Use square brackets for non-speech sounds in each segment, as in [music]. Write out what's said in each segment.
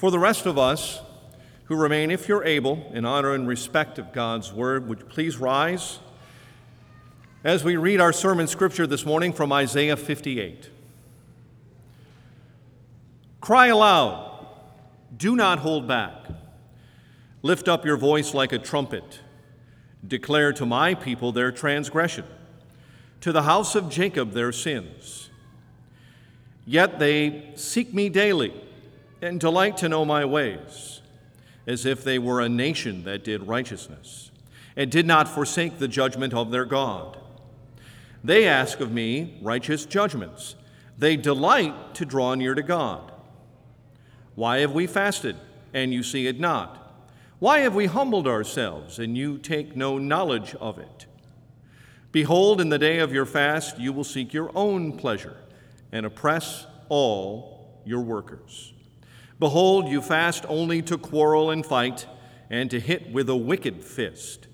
For the rest of us who remain, if you're able, in honor and respect of God's word, would you please rise as we read our sermon scripture this morning from Isaiah 58. Cry aloud, do not hold back. Lift up your voice like a trumpet. Declare to my people their transgression, to the house of Jacob their sins. Yet they seek me daily and delight to know my ways, as if they were a nation that did righteousness and did not forsake the judgment of their God. They ask of me righteous judgments. They delight to draw near to God. Why have we fasted, and you see it not? Why have we humbled ourselves, and you take no knowledge of it? Behold, in the day of your fast, you will seek your own pleasure and oppress all your workers. Behold, you fast only to quarrel and fight, and to hit with a wicked fist.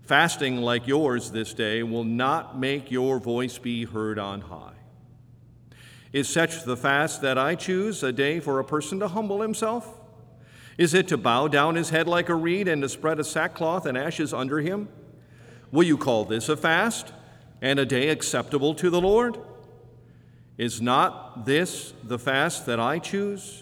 Fasting like yours this day will not make your voice be heard on high. Is such the fast that I choose, a day for a person to humble himself? Is it to bow down his head like a reed and to spread a sackcloth and ashes under him? Will you call this a fast and a day acceptable to the Lord? Is not this the fast that I choose?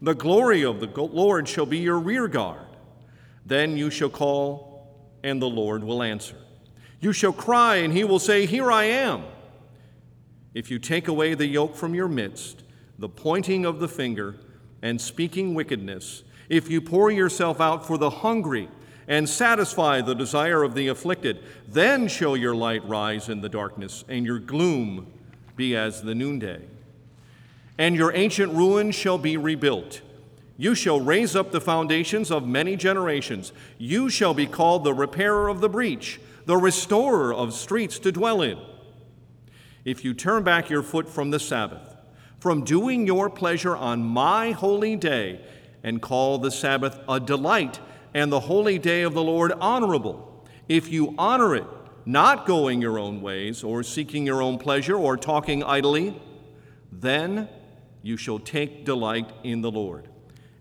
The glory of the Lord shall be your rear guard. Then you shall call, and the Lord will answer. You shall cry, and he will say, Here I am. If you take away the yoke from your midst, the pointing of the finger, and speaking wickedness, if you pour yourself out for the hungry and satisfy the desire of the afflicted, then shall your light rise in the darkness and your gloom be as the noonday. And your ancient ruins shall be rebuilt. You shall raise up the foundations of many generations. You shall be called the repairer of the breach, the restorer of streets to dwell in. If you turn back your foot from the Sabbath, from doing your pleasure on my holy day, and call the Sabbath a delight and the holy day of the Lord honorable. If you honor it, not going your own ways, or seeking your own pleasure, or talking idly, then you shall take delight in the Lord.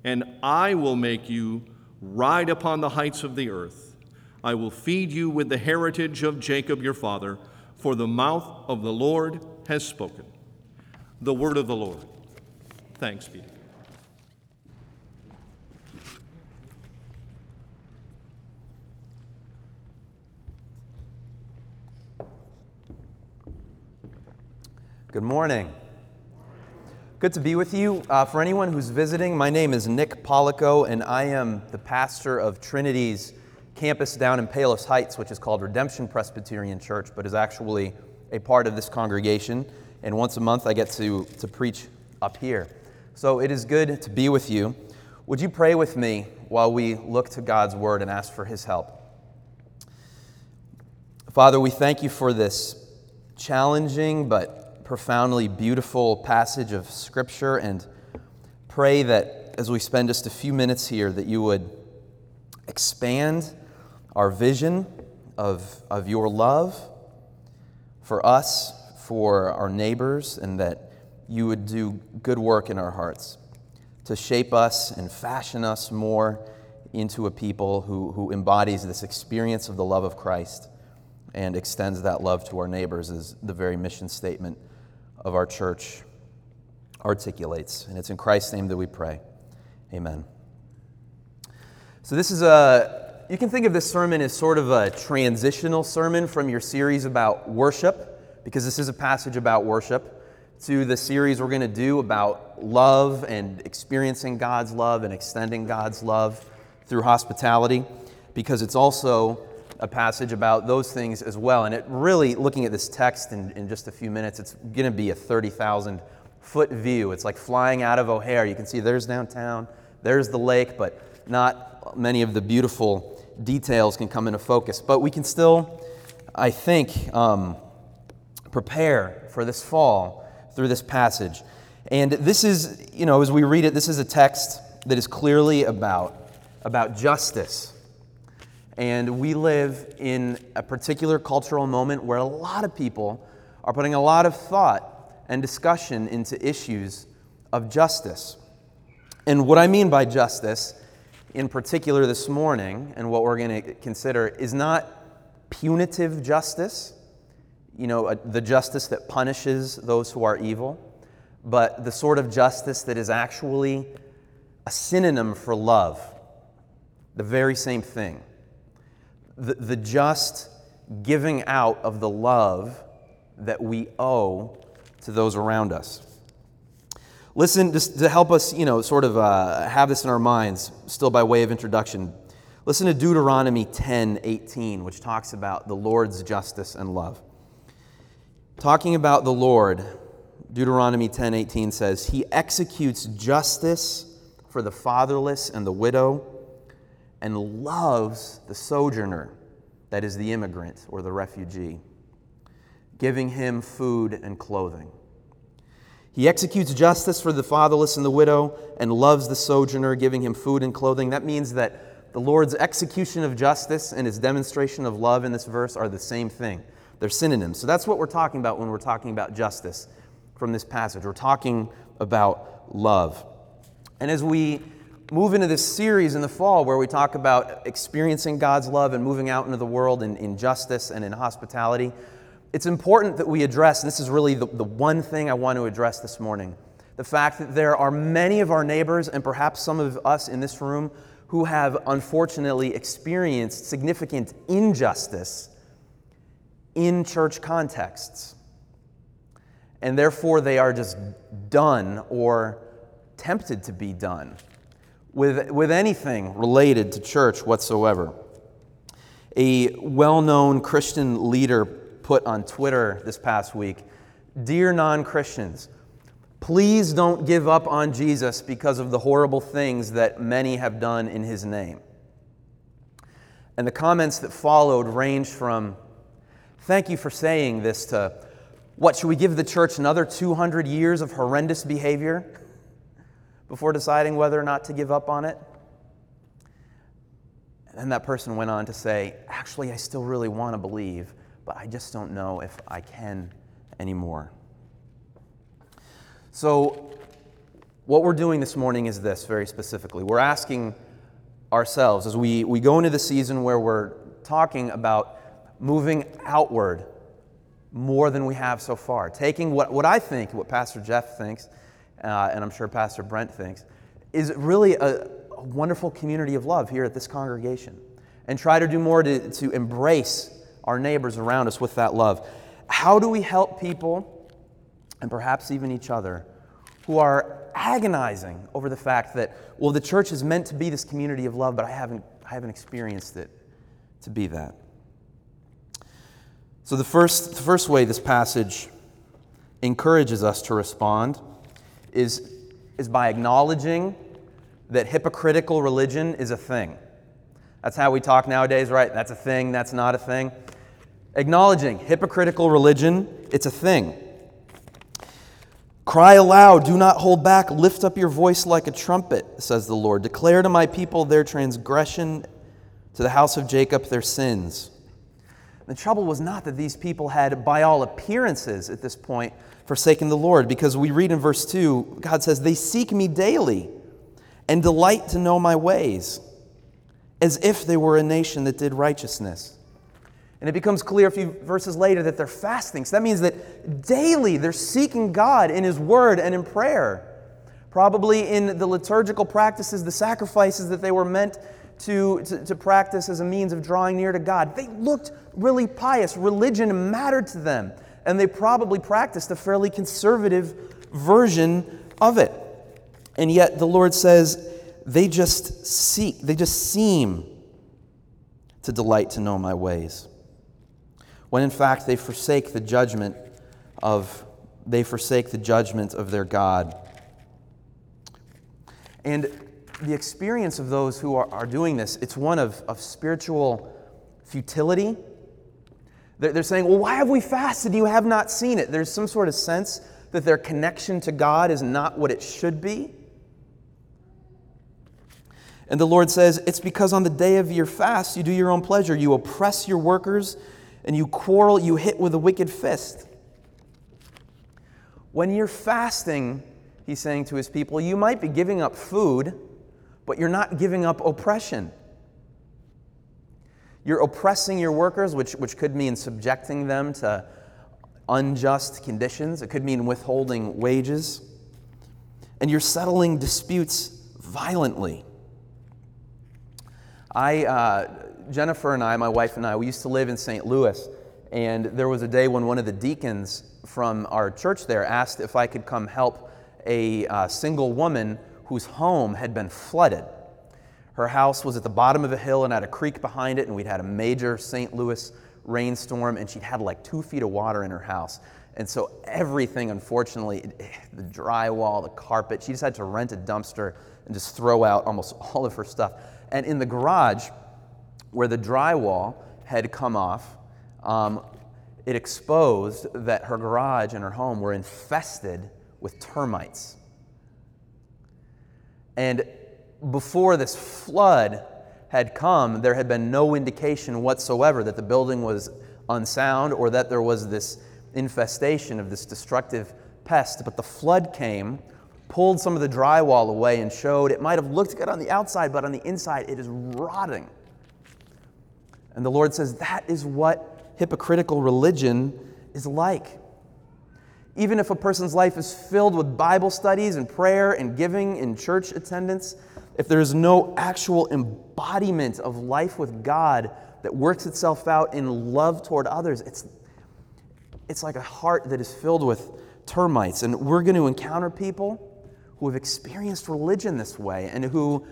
And I will make you ride upon the heights of the earth. I will feed you with the heritage of Jacob your father, for the mouth of the Lord has spoken. The word of the Lord. Thanks be. Good morning. Good to be with you. Uh, for anyone who's visiting, my name is Nick Polico, and I am the pastor of Trinity's campus down in Palos Heights, which is called Redemption Presbyterian Church, but is actually a part of this congregation. And once a month, I get to, to preach up here. So it is good to be with you. Would you pray with me while we look to God's word and ask for his help? Father, we thank you for this challenging but profoundly beautiful passage of Scripture and pray that as we spend just a few minutes here, that you would expand our vision of, of your love for us, for our neighbors, and that you would do good work in our hearts to shape us and fashion us more into a people who, who embodies this experience of the love of Christ and extends that love to our neighbors is the very mission statement of our church articulates. And it's in Christ's name that we pray. Amen. So, this is a, you can think of this sermon as sort of a transitional sermon from your series about worship, because this is a passage about worship, to the series we're going to do about love and experiencing God's love and extending God's love through hospitality, because it's also a passage about those things as well. And it really, looking at this text in, in just a few minutes, it's going to be a 30,000 foot view. It's like flying out of O'Hare. You can see there's downtown, there's the lake, but not many of the beautiful details can come into focus. But we can still, I think, um, prepare for this fall through this passage. And this is, you know, as we read it, this is a text that is clearly about, about justice. And we live in a particular cultural moment where a lot of people are putting a lot of thought and discussion into issues of justice. And what I mean by justice, in particular this morning, and what we're going to consider, is not punitive justice, you know, uh, the justice that punishes those who are evil, but the sort of justice that is actually a synonym for love, the very same thing. The, the just giving out of the love that we owe to those around us. Listen, just to help us, you know, sort of uh, have this in our minds, still by way of introduction. Listen to Deuteronomy 10 18, which talks about the Lord's justice and love. Talking about the Lord, Deuteronomy 10 18 says, He executes justice for the fatherless and the widow, and loves the sojourner, that is the immigrant or the refugee giving him food and clothing. He executes justice for the fatherless and the widow and loves the sojourner, giving him food and clothing. That means that the Lord's execution of justice and his demonstration of love in this verse are the same thing. They're synonyms. So that's what we're talking about when we're talking about justice from this passage. We're talking about love. And as we move into this series in the fall where we talk about experiencing God's love and moving out into the world in, in justice and in hospitality, it's important that we address, and this is really the, the one thing I want to address this morning the fact that there are many of our neighbors, and perhaps some of us in this room, who have unfortunately experienced significant injustice in church contexts. And therefore, they are just done or tempted to be done with, with anything related to church whatsoever. A well known Christian leader put on Twitter this past week Dear non Christians, please don't give up on Jesus because of the horrible things that many have done in his name. And the comments that followed ranged from, Thank you for saying this, to, What, should we give the church another 200 years of horrendous behavior before deciding whether or not to give up on it? And then that person went on to say, Actually, I still really want to believe but I just don't know if I can anymore. So, what we're doing this morning is this very specifically. We're asking ourselves as we, we go into the season where we're talking about moving outward more than we have so far. Taking what, what I think, what Pastor Jeff thinks, uh, and I'm sure Pastor Brent thinks, is really a, a wonderful community of love here at this congregation. And try to do more to, to embrace our neighbors around us with that love. How do we help people, and perhaps even each other, who are agonizing over the fact that, well, the church is meant to be this community of love, but I haven't, I haven't experienced it to be that? So, the first, the first way this passage encourages us to respond is, is by acknowledging that hypocritical religion is a thing. That's how we talk nowadays, right? That's a thing, that's not a thing acknowledging hypocritical religion, it's a thing. Cry aloud, do not hold back, lift up your voice like a trumpet, says the Lord. Declare to my people their transgression, to the house of Jacob their sins. The trouble was not that these people had, by all appearances at this point, forsaken the Lord, because we read in verse 2, God says, They seek me daily and delight to know my ways, as if they were a nation that did righteousness. And it becomes clear a few verses later that they're fasting. So that means that daily they're seeking God in His Word and in prayer. Probably in the liturgical practices, the sacrifices that they were meant to, to, to, practice as a means of drawing near to God. They looked really pious. Religion mattered to them. And they probably practiced a fairly conservative version of it. And yet the Lord says they just seek, they just seem to delight to know my ways when in fact they forsake the judgment of they forsake the judgment of their God. And the experience of those who are, are doing this, it's one of, of spiritual futility. They're, saying, Well, why have we fasted? You have not seen it. There's some sort of sense that their connection to God is not what it should be. And the Lord says, It's because on the day of your fast, you do your own pleasure. You oppress your workers and you quarrel, you hit with a wicked fist. When you're fasting, he's saying to his people, you might be giving up food, but you're not giving up oppression. You're oppressing your workers, which, which could mean subjecting them to unjust conditions, it could mean withholding wages. And you're settling disputes violently. I, uh, Jennifer and I, my wife and I, we used to live in St. Louis, and there was a day when one of the deacons from our church there asked if I could come help a uh, single woman whose home had been flooded. Her house was at the bottom of a hill and had a creek behind it, and we'd had a major St. Louis rainstorm, and she'd had like two feet of water in her house. And so everything, unfortunately, the drywall, the carpet, she just had to rent a dumpster and just throw out almost [laughs] all of her stuff. And in the garage, where the drywall had come off, um, it exposed that her garage and her home were infested with termites. And before this flood had come, there had been no indication whatsoever that the building was unsound or that there was this infestation of this destructive pest. But the flood came pulled some of the drywall away and showed it might have looked good on the outside, but on the inside it is rotting. And the Lord says that is what hypocritical religion is like. Even if a person's life is filled with Bible studies and prayer and giving and church attendance, if there is no actual embodiment of life with God that works itself out in love toward others, it's, it's like a heart that is filled with termites. And we're going to encounter people who have experienced religion this way and who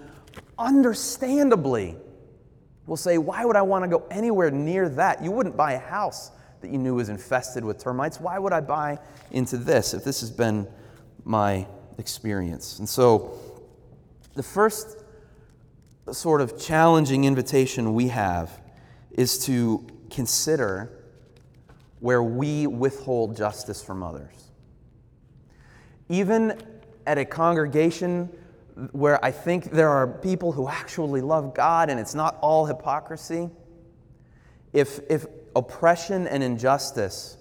understandably will say, Why would I want to go anywhere near that? You wouldn't buy a house that you knew was infested with termites. Why would I buy into this if this has been my experience? And so, the first sort of challenging invitation we have is to consider where we withhold justice from others. Even at a congregation where I think there are people who actually love God and it's not all hypocrisy, if, if oppression and injustice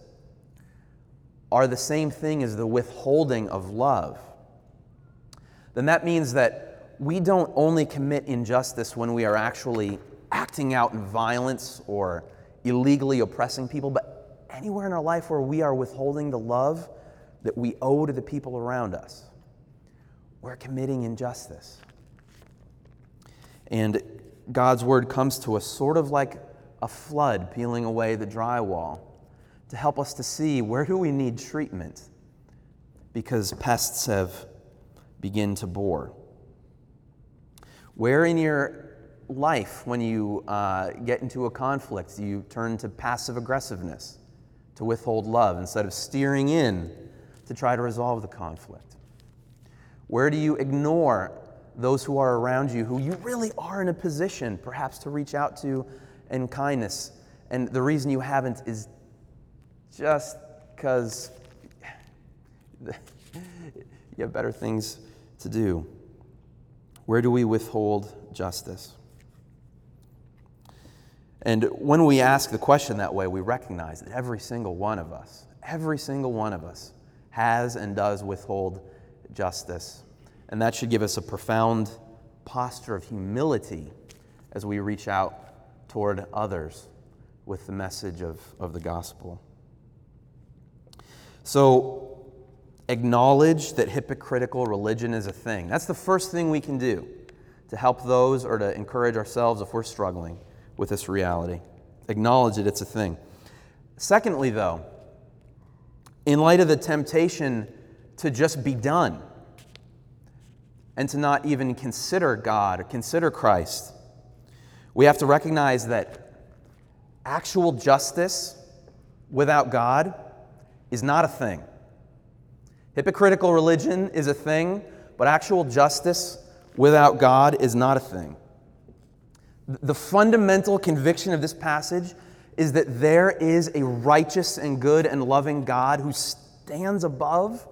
are the same thing as the withholding of love, then that means that we don't only commit injustice when we are actually acting out in violence or illegally oppressing people, but anywhere in our life where we are withholding the love that we owe to the people around us we're committing injustice. And God's word comes to us sort of like a flood peeling away the drywall to help us to see where do we need treatment because pests have begin to bore. Where in your life, when you uh, get into a conflict, do you turn to passive aggressiveness to withhold love instead of steering in to try to resolve the conflict? Where do you ignore those who are around you who you really are in a position perhaps to reach out to in kindness? And the reason you haven't is just because [laughs] you have better things to do. Where do we withhold justice? And when we ask the question that way, we recognize that every single one of us, every single one of us, has and does withhold justice. And that should give us a profound posture of humility as we reach out toward others with the message of, of the gospel. So, acknowledge that hypocritical religion is a thing. That's the first thing we can do to help those or to encourage ourselves if we're struggling with this reality. Acknowledge that it's a thing. Secondly, though, in light of the temptation to just be done and to not even consider God or consider Christ. We have to recognize that actual justice without God is not a thing. Hypocritical religion is a thing, but actual justice without God is not a thing. The fundamental conviction of this passage is that there is a righteous and good and loving God who stands above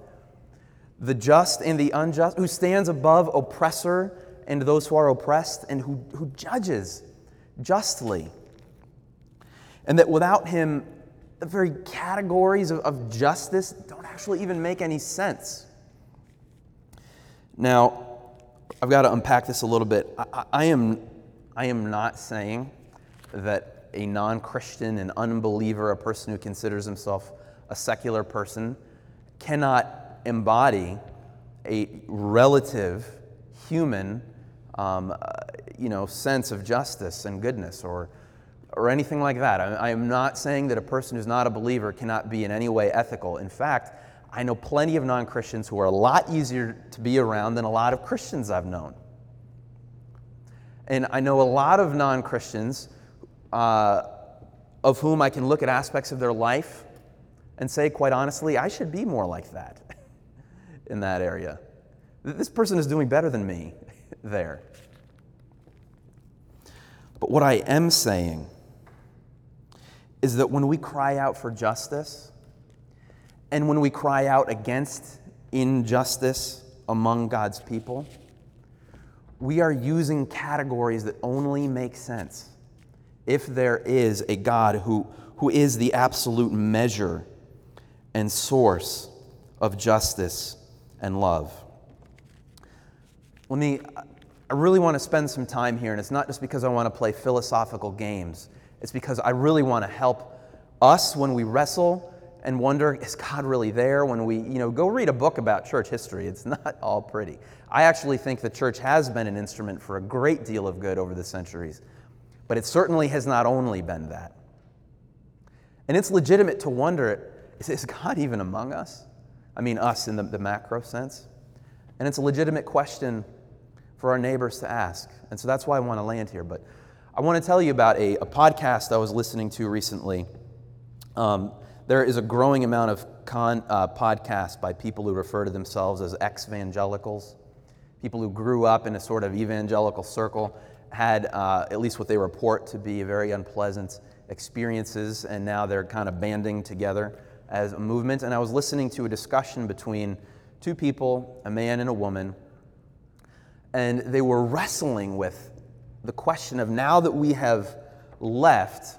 the just and the unjust, who stands above oppressor and those who are oppressed, and who, who judges justly. And that without him, the very categories of, of justice don't actually even make any sense. Now, I've got to unpack this a little bit. I, I am, I am not saying that a non Christian, an unbeliever, a person who considers himself a secular person, cannot embody a relative human um, uh, you know, sense of justice and goodness or, or anything like that. I, am not saying that a person who's not a believer cannot be in any way ethical. In fact, I know plenty of non Christians who are a lot easier to be around than a lot of Christians I've known. And I know a lot of non Christians uh, of whom I can look at aspects of their life and say, quite honestly, I should be more like that [laughs] in that area. This person is doing better than me [laughs] there. But what I am saying is that when we cry out for justice and when we cry out against injustice among God's people, we are using categories that only make sense if there is a God who, who is the absolute measure and source of justice and love. Let me, I really want to spend some time here, and it's not just because I want to play philosophical games, it's because I really want to help us when we wrestle and wonder, is God really there? When we, you know, go read a book about church history, it's [laughs] not all pretty. I actually think the church has been an instrument for a great deal of good over the centuries, but it certainly has not only been that. And it's legitimate to wonder, is God even among us? I mean, us in the, the macro sense. And it's a legitimate question for our neighbors to ask. And so that's why I want to land here. But I want to tell you about a, a podcast I was listening to recently. Um, there is a growing amount of con, uh, podcasts by people who refer to themselves as ex evangelicals, people who grew up in a sort of evangelical circle, had uh, at least what they report to be very unpleasant experiences, and now they're kind of banding together as a movement. And I was listening to a discussion between two people, a man and a woman, and they were wrestling with the question of now that we have left,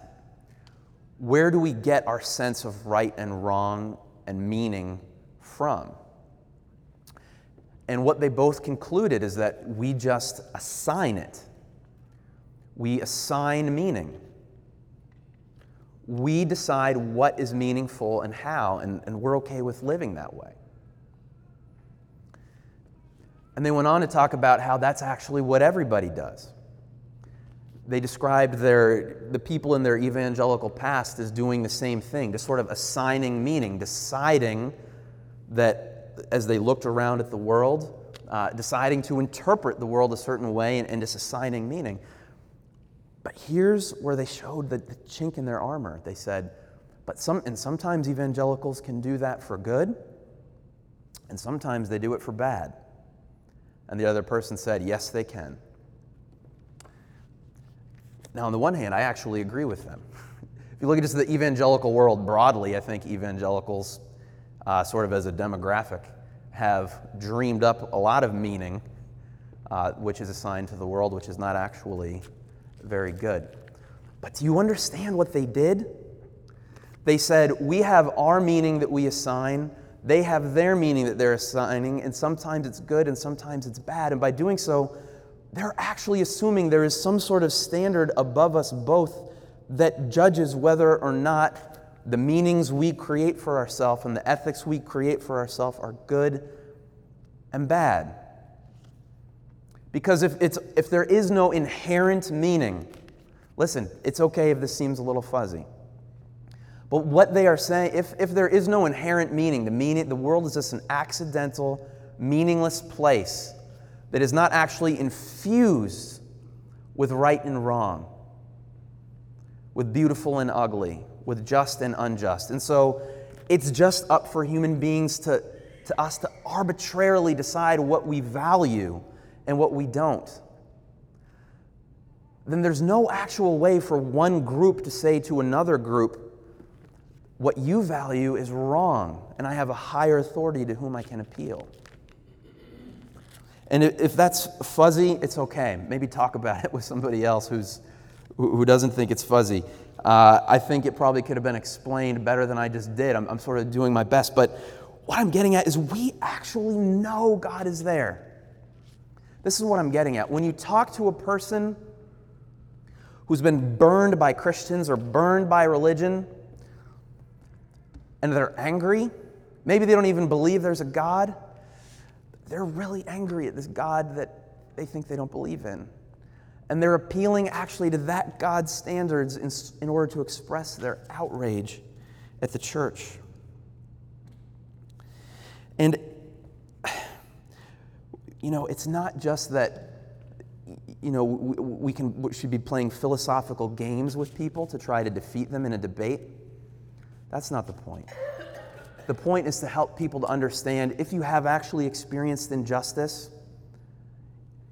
where do we get our sense of right and wrong and meaning from? And what they both concluded is that we just assign it. We assign meaning. We decide what is meaningful and how, and, and we're okay with living that way. And they went on to talk about how that's actually what everybody does. They described their, the people in their evangelical past as doing the same thing, just sort of assigning meaning, deciding that as they looked around at the world, uh, deciding to interpret the world a certain way and, and just assigning meaning. But here's where they showed the, the chink in their armor. They said, but some, and sometimes evangelicals can do that for good, and sometimes they do it for bad. And the other person said, Yes, they can. Now, on the one hand, I actually agree with them. [laughs] if you look at just the evangelical world broadly, I think evangelicals, uh, sort of as a demographic, have dreamed up a lot of meaning, uh, which is assigned to the world, which is not actually very good. But do you understand what they did? They said, We have our meaning that we assign, they have their meaning that they're assigning, and sometimes it's good and sometimes it's bad. And by doing so, they're actually assuming there is some sort of standard above us both that judges whether or not the meanings we create for ourselves and the ethics we create for ourselves are good and bad. Because if, it's, if there is no inherent meaning, listen, it's okay if this seems a little fuzzy. But what they are saying, if, if there is no inherent meaning, the, meaning, the world is just an accidental, meaningless place that is not actually infused with right and wrong, with beautiful and ugly, with just and unjust. And so it's just up for human beings to, to us to arbitrarily decide what we value and what we don't, then there's no actual way for one group to say to another group, what you value is wrong, and I have a higher authority to whom I can appeal. And if that's fuzzy, it's okay. Maybe talk about it with somebody else who's, who doesn't think it's fuzzy. Uh, I think it probably could have been explained better than I just did. I'm, I'm sort of doing my best. But what I'm getting at is we actually know God is there. This is what I'm getting at. When you talk to a person who's been burned by Christians or burned by religion, and they're angry, maybe they don't even believe there's a God, they're really angry at this God that they think they don't believe in. And they're appealing actually to that God's standards in, in order to express their outrage at the church. And, [sighs] you know, it's not just that, you know, we, can, we should be playing philosophical games with people to try to defeat them in a debate. That's not the point. The point is to help people to understand if you have actually experienced injustice,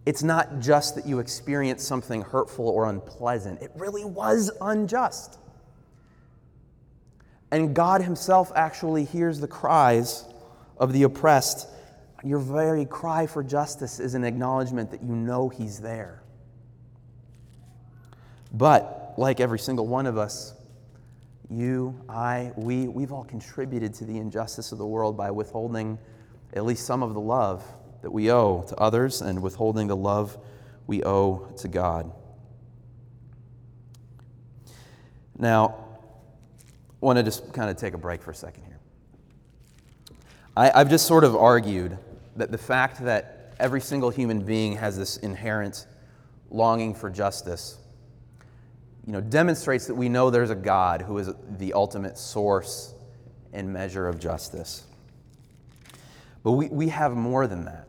it's not just that you experienced something hurtful or unpleasant, it really was unjust. And God Himself actually hears the cries of the oppressed. Your very cry for justice is an acknowledgement that you know He's there. But, like every single one of us, you, I, we, we've all contributed to the injustice of the world by withholding at least some of the love that we owe to others and withholding the love we owe to God. Now, I want to just kind of take a break for a second here. I, I've just sort of argued that the fact that every single human being has this inherent longing for justice you know, demonstrates that we know there's a God who is the ultimate source and measure of justice. But we, we have more than that.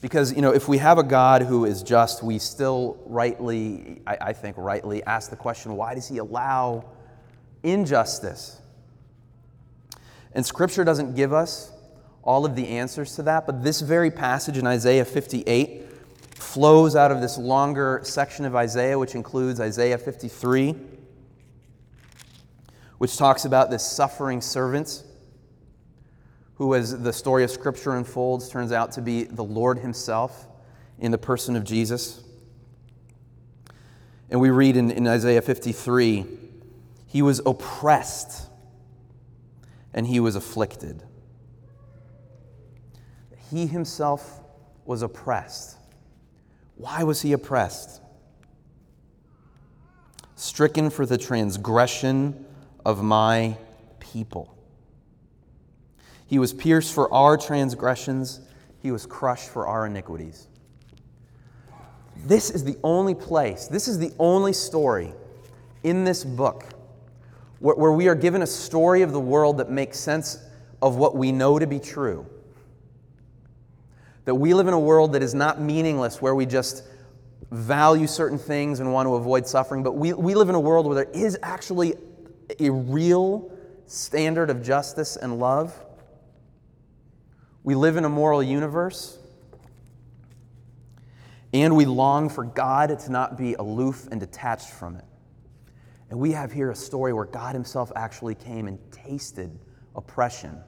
Because, you know, if we have a God who is just, we still rightly, I, I think rightly, ask the question why does he allow injustice? And Scripture doesn't give us all of the answers to that, but this very passage in Isaiah 58 flows out of this longer section of Isaiah, which includes Isaiah 53, which talks about this suffering servant who, as the story of Scripture unfolds, turns out to be the Lord Himself in the person of Jesus. And we read in, in Isaiah 53 He was oppressed and He was afflicted. He Himself was oppressed. Why was he oppressed? Stricken for the transgression of my people. He was pierced for our transgressions, he was crushed for our iniquities. This is the only place, this is the only story in this book where, where we are given a story of the world that makes sense of what we know to be true that we live in a world that is not meaningless, where we just value certain things and want to avoid suffering, but we, we live in a world where there is actually a real standard of justice and love. We live in a moral universe. And we long for God to not be aloof and detached from it. And we have here a story where God Himself actually came and tasted oppression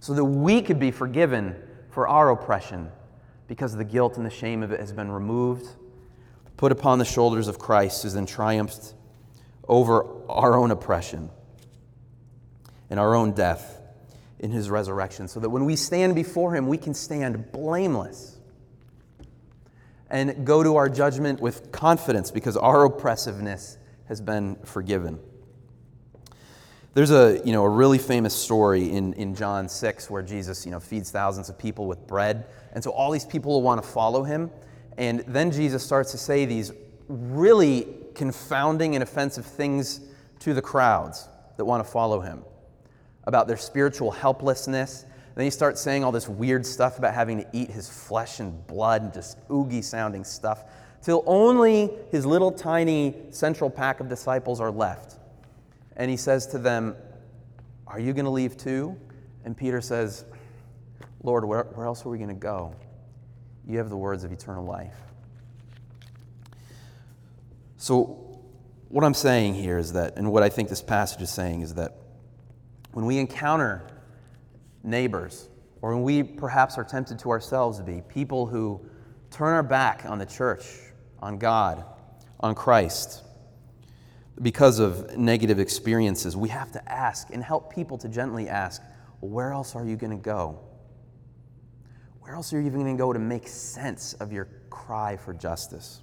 so that we could be forgiven for our oppression because the guilt and the shame of it has been removed, put upon the shoulders of Christ, who then triumphed over our own oppression and our own death in his resurrection, so that when we stand before him, we can stand blameless and go to our judgment with confidence because our oppressiveness has been forgiven. There's a, you know, a really famous story in, in John 6 where Jesus you know, feeds thousands of people with bread. And so all these people will want to follow him. And then Jesus starts to say these really confounding and offensive things to the crowds that want to follow him about their spiritual helplessness. then he starts saying all this weird stuff about having to eat his flesh and blood and just oogie sounding stuff, till only his little tiny central pack of disciples are left and he says to them, Are you going to leave too? And Peter says, Lord, where, where else are we going to go? You have the words of eternal life. So, what I'm saying here is that, and what I think this passage is saying is that when we encounter neighbors, or when we perhaps are tempted to ourselves to be people who turn our back on the church, on God, on Christ, because of negative experiences, we have to ask and help people to gently ask, well, where else are you going to go? Where else are you even going to go to make sense of your cry for justice?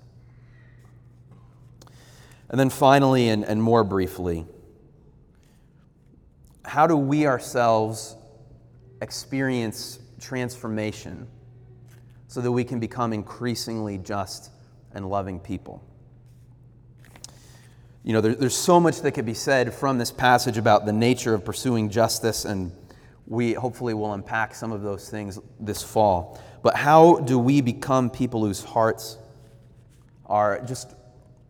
And then finally, and, and more briefly, how do we ourselves experience transformation so that we can become increasingly just and loving people? You know, there, there's so much that could be said from this passage about the nature of pursuing justice, and we hopefully will unpack some of those things this fall. But how do we become people whose hearts are just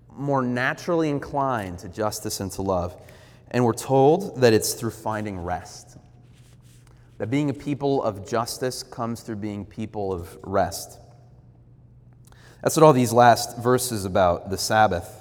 more naturally inclined to justice and to love? And we're told that it's through finding rest. That being a people of justice comes through being people of rest. That's what all these last verses about the Sabbath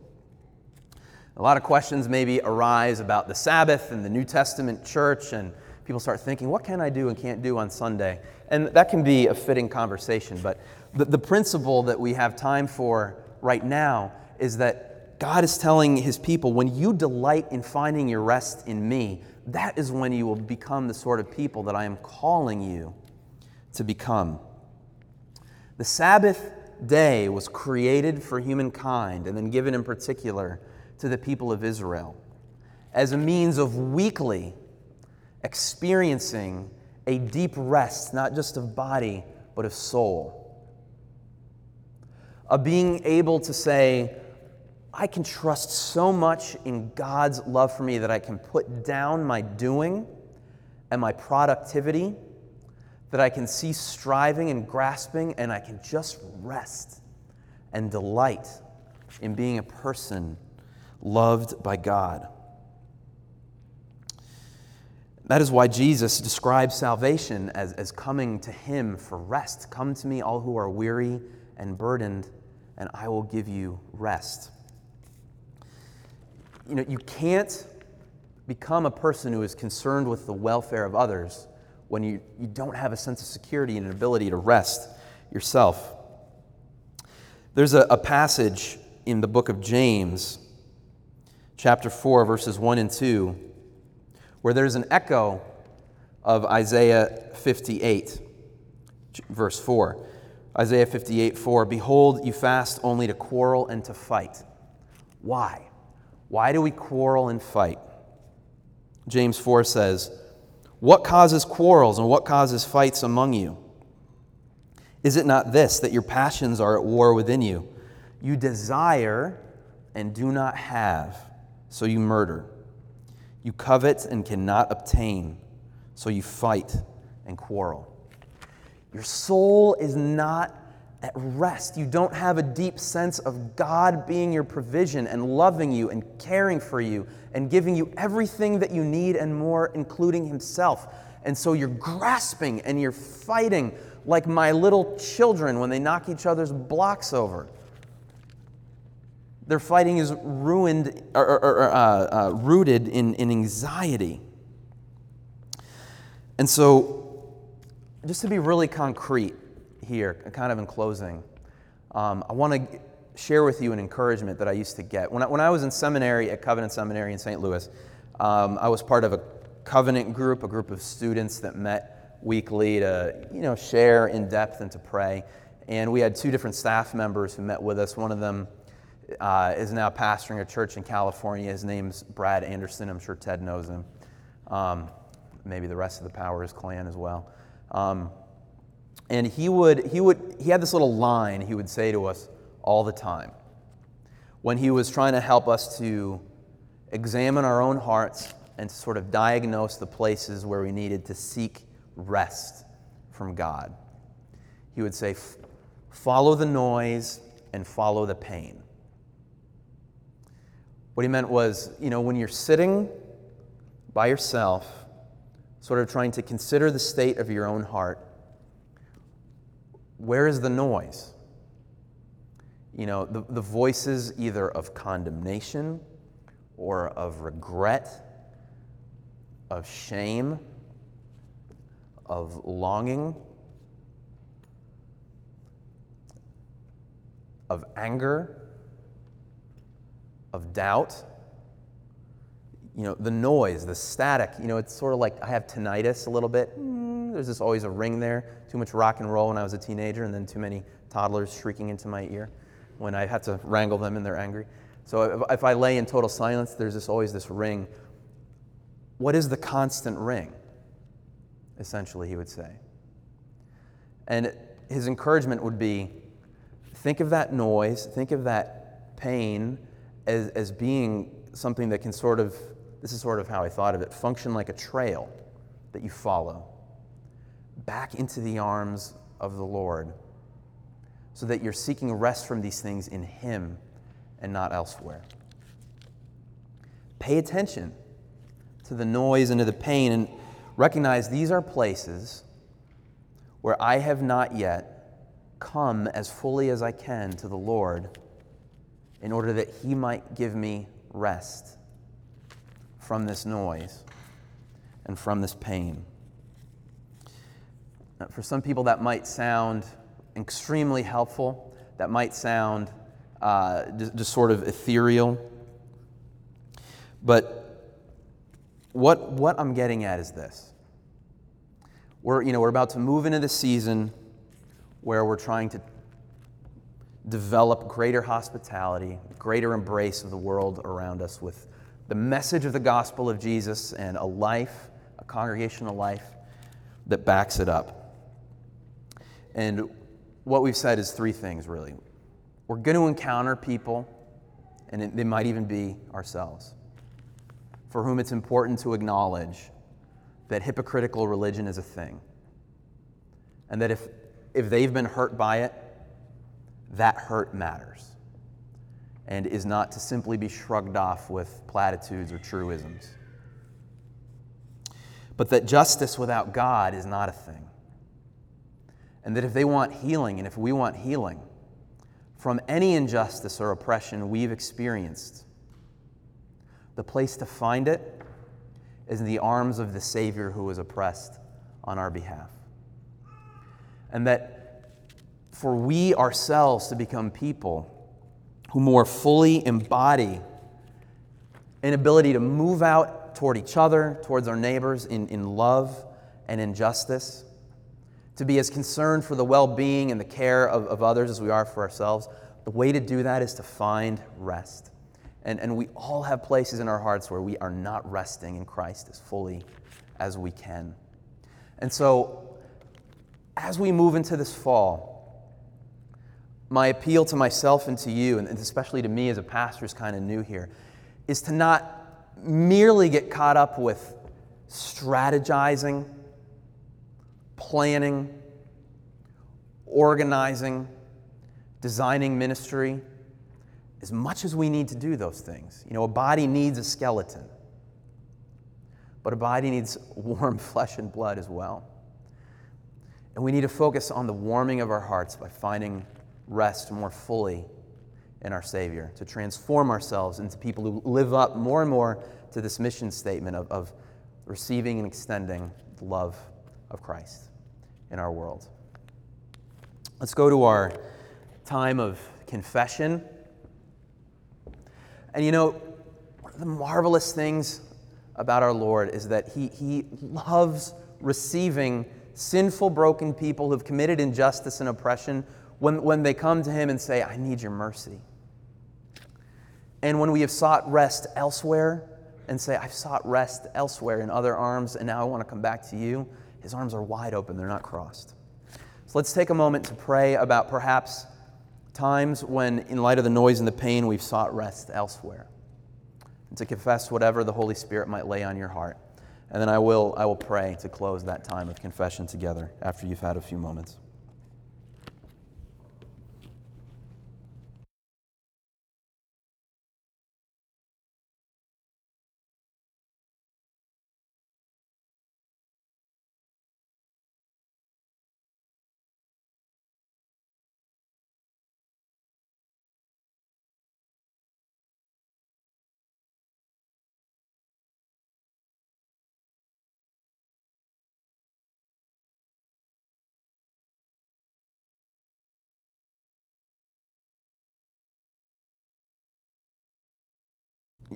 A lot of questions maybe arise about the Sabbath and the New Testament church, and people start thinking, what can I do and can't do on Sunday? And that can be a fitting conversation, but the, the principle that we have time for right now is that God is telling his people, when you delight in finding your rest in me, that is when you will become the sort of people that I am calling you to become. The Sabbath day was created for humankind and then given in particular to the people of Israel as a means of weekly experiencing a deep rest, not just of body, but of soul. Of being able to say, I can trust so much in God's love for me that I can put down my doing and my productivity, that I can cease striving and grasping, and I can just rest and delight in being a person loved by God. That is why Jesus describes salvation as, as coming to him for rest. Come to me, all who are weary and burdened, and I will give you rest. You know, you can't become a person who is concerned with the welfare of others when you, you don't have a sense of security and an ability to rest yourself. There's a, a passage in the book of James chapter 4, verses 1 and 2, where there's an echo of Isaiah 58, verse 4. Isaiah 58, 4 Behold, you fast only to quarrel and to fight. Why? Why do we quarrel and fight? James 4 says, What causes quarrels and what causes fights among you? Is it not this, that your passions are at war within you? You desire and do not have so you murder. You covet and cannot obtain, so you fight and quarrel. Your soul is not at rest. You don't have a deep sense of God being your provision and loving you and caring for you and giving you everything that you need and more, including Himself. And so you're grasping and you're fighting like my little children when they knock each other's blocks over. Their fighting is ruined or, or, or uh, uh, rooted in, in anxiety. And so, just to be really concrete here, kind of in closing, um, I want to share with you an encouragement that I used to get. When I, when I was in seminary at Covenant Seminary in St. Louis, um, I was part of a covenant group, a group of students that met weekly to you know, share in depth and to pray. And we had two different staff members who met with us. One of them uh, is now pastoring a church in California. His name's Brad Anderson. I'm sure Ted knows him. Um, maybe the rest of the Powers clan as well. Um, and he would, he would, he had this little line he would say to us all the time. When he was trying to help us to examine our own hearts and sort of diagnose the places where we needed to seek rest from God. He would say, Follow the noise and follow the pain. What he meant was, you know, when you're sitting by yourself, sort of trying to consider the state of your own heart, where is the noise? You know, the, the voices either of condemnation or of regret, of shame, of longing, of anger, of doubt. You know, the noise, the static, you know, it's sort of like I have tinnitus a little bit. Mm, there's just always a ring there. Too much rock and roll when I was a teenager, and then too many toddlers shrieking into my ear when I had to wrangle them and they're angry. So if, if I lay in total silence, there's just always this ring. What is the constant ring? Essentially, he would say. And his encouragement would be think of that noise, think of that pain as, as being something that can sort of, this is sort of how I thought of it, function like a trail that you follow back into the arms of the Lord so that you're seeking rest from these things in Him and not elsewhere. Pay attention to the noise and to the pain and recognize these are places where I have not yet come as fully as I can to the Lord in order that He might give me rest from this noise and from this pain. Now, for some people, that might sound extremely helpful, that might sound uh, just, just sort of ethereal. But what, what I'm getting at is this. We're, you know, we're about to move into the season where we're trying to develop greater hospitality, greater embrace of the world around us with the message of the gospel of Jesus and a life, a congregational life that backs it up. And what we've said is three things, really. We're going to encounter people, and they might even be ourselves, for whom it's important to acknowledge that hypocritical religion is a thing. And that if, if they've been hurt by it, that hurt matters and is not to simply be shrugged off with platitudes or truisms. But that justice without God is not a thing. And that if they want healing, and if we want healing from any injustice or oppression we've experienced, the place to find it is in the arms of the Savior who was oppressed on our behalf. And that for we ourselves to become people who more fully embody an ability to move out toward each other, towards our neighbors in, in love and in justice to be as concerned for the well being and the care of, of others as we are for ourselves, the way to do that is to find rest. And, and we all have places in our hearts where we are not resting in Christ as fully as we can. And so, as we move into this fall, my appeal to myself and to you, and especially to me as a pastor is kind of new here, is to not merely get caught up with strategizing planning, organizing, designing ministry, as much as we need to do those things. You know, a body needs a skeleton, but a body needs warm [laughs] flesh and blood as well. And we need to focus on the warming of our hearts by finding rest more fully in our Savior, to transform ourselves into people who live up more and more to this mission statement of, of receiving and extending the love of Christ in our world. Let's go to our time of confession. And you know, one of the marvelous things about our Lord is that He, he loves receiving sinful, broken people who've committed injustice and oppression when, when they come to Him and say, I need your mercy. And when we have sought rest elsewhere and say, I've sought rest elsewhere in other arms, and now I want to come back to you, his arms are wide open, they're not crossed. So let's take a moment to pray about perhaps times when, in light of the noise and the pain, we've sought rest elsewhere. And to confess whatever the Holy Spirit might lay on your heart. And then I will, I will pray to close that time of confession together after you've had a few moments.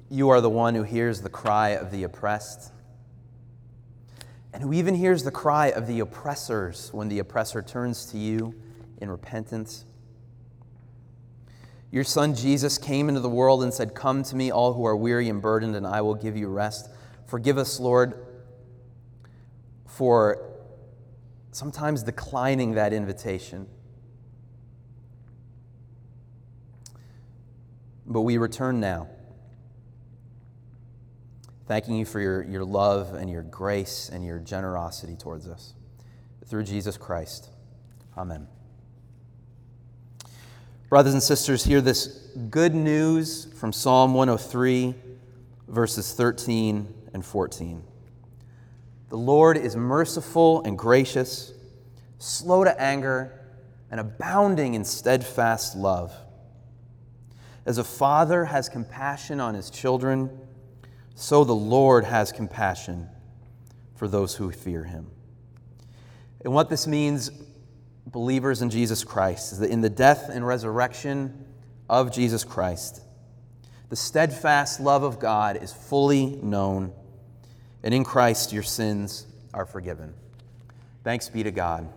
You are the one who hears the cry of the oppressed, and who even hears the cry of the oppressors when the oppressor turns to you in repentance. Your son Jesus came into the world and said, Come to me, all who are weary and burdened, and I will give you rest. Forgive us, Lord, for sometimes declining that invitation. But we return now thanking you for your, your love and your grace and your generosity towards us. Through Jesus Christ. Amen. Brothers and sisters, hear this good news from Psalm 103, verses 13 and 14. The Lord is merciful and gracious, slow to anger, and abounding in steadfast love. As a father has compassion on his children, so the Lord has compassion for those who fear him. And what this means, believers in Jesus Christ, is that in the death and resurrection of Jesus Christ, the steadfast love of God is fully known, and in Christ your sins are forgiven. Thanks be to God.